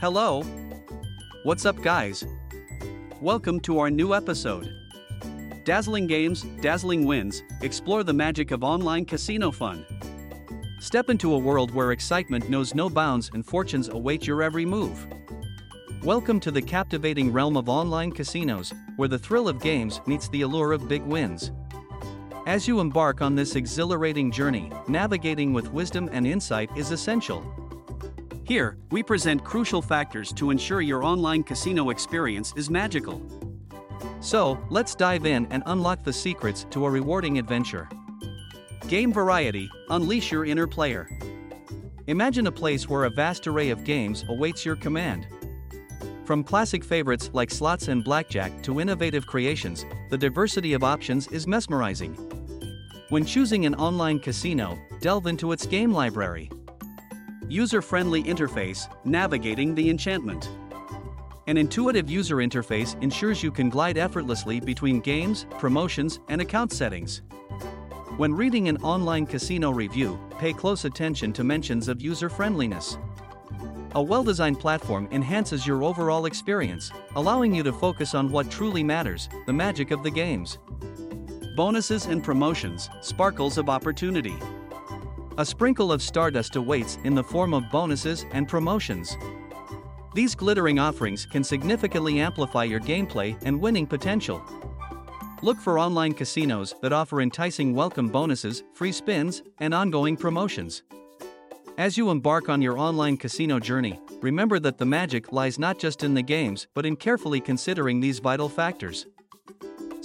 Hello! What's up, guys? Welcome to our new episode. Dazzling games, dazzling wins, explore the magic of online casino fun. Step into a world where excitement knows no bounds and fortunes await your every move. Welcome to the captivating realm of online casinos, where the thrill of games meets the allure of big wins. As you embark on this exhilarating journey, navigating with wisdom and insight is essential. Here, we present crucial factors to ensure your online casino experience is magical. So, let's dive in and unlock the secrets to a rewarding adventure. Game variety Unleash your inner player. Imagine a place where a vast array of games awaits your command. From classic favorites like slots and blackjack to innovative creations, the diversity of options is mesmerizing. When choosing an online casino, delve into its game library. User friendly interface, navigating the enchantment. An intuitive user interface ensures you can glide effortlessly between games, promotions, and account settings. When reading an online casino review, pay close attention to mentions of user friendliness. A well designed platform enhances your overall experience, allowing you to focus on what truly matters the magic of the games. Bonuses and promotions, sparkles of opportunity. A sprinkle of stardust awaits in the form of bonuses and promotions. These glittering offerings can significantly amplify your gameplay and winning potential. Look for online casinos that offer enticing welcome bonuses, free spins, and ongoing promotions. As you embark on your online casino journey, remember that the magic lies not just in the games but in carefully considering these vital factors.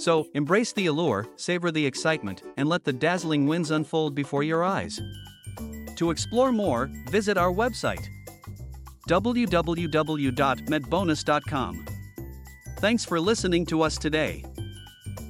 So, embrace the allure, savor the excitement, and let the dazzling wins unfold before your eyes. To explore more, visit our website www.metbonus.com. Thanks for listening to us today.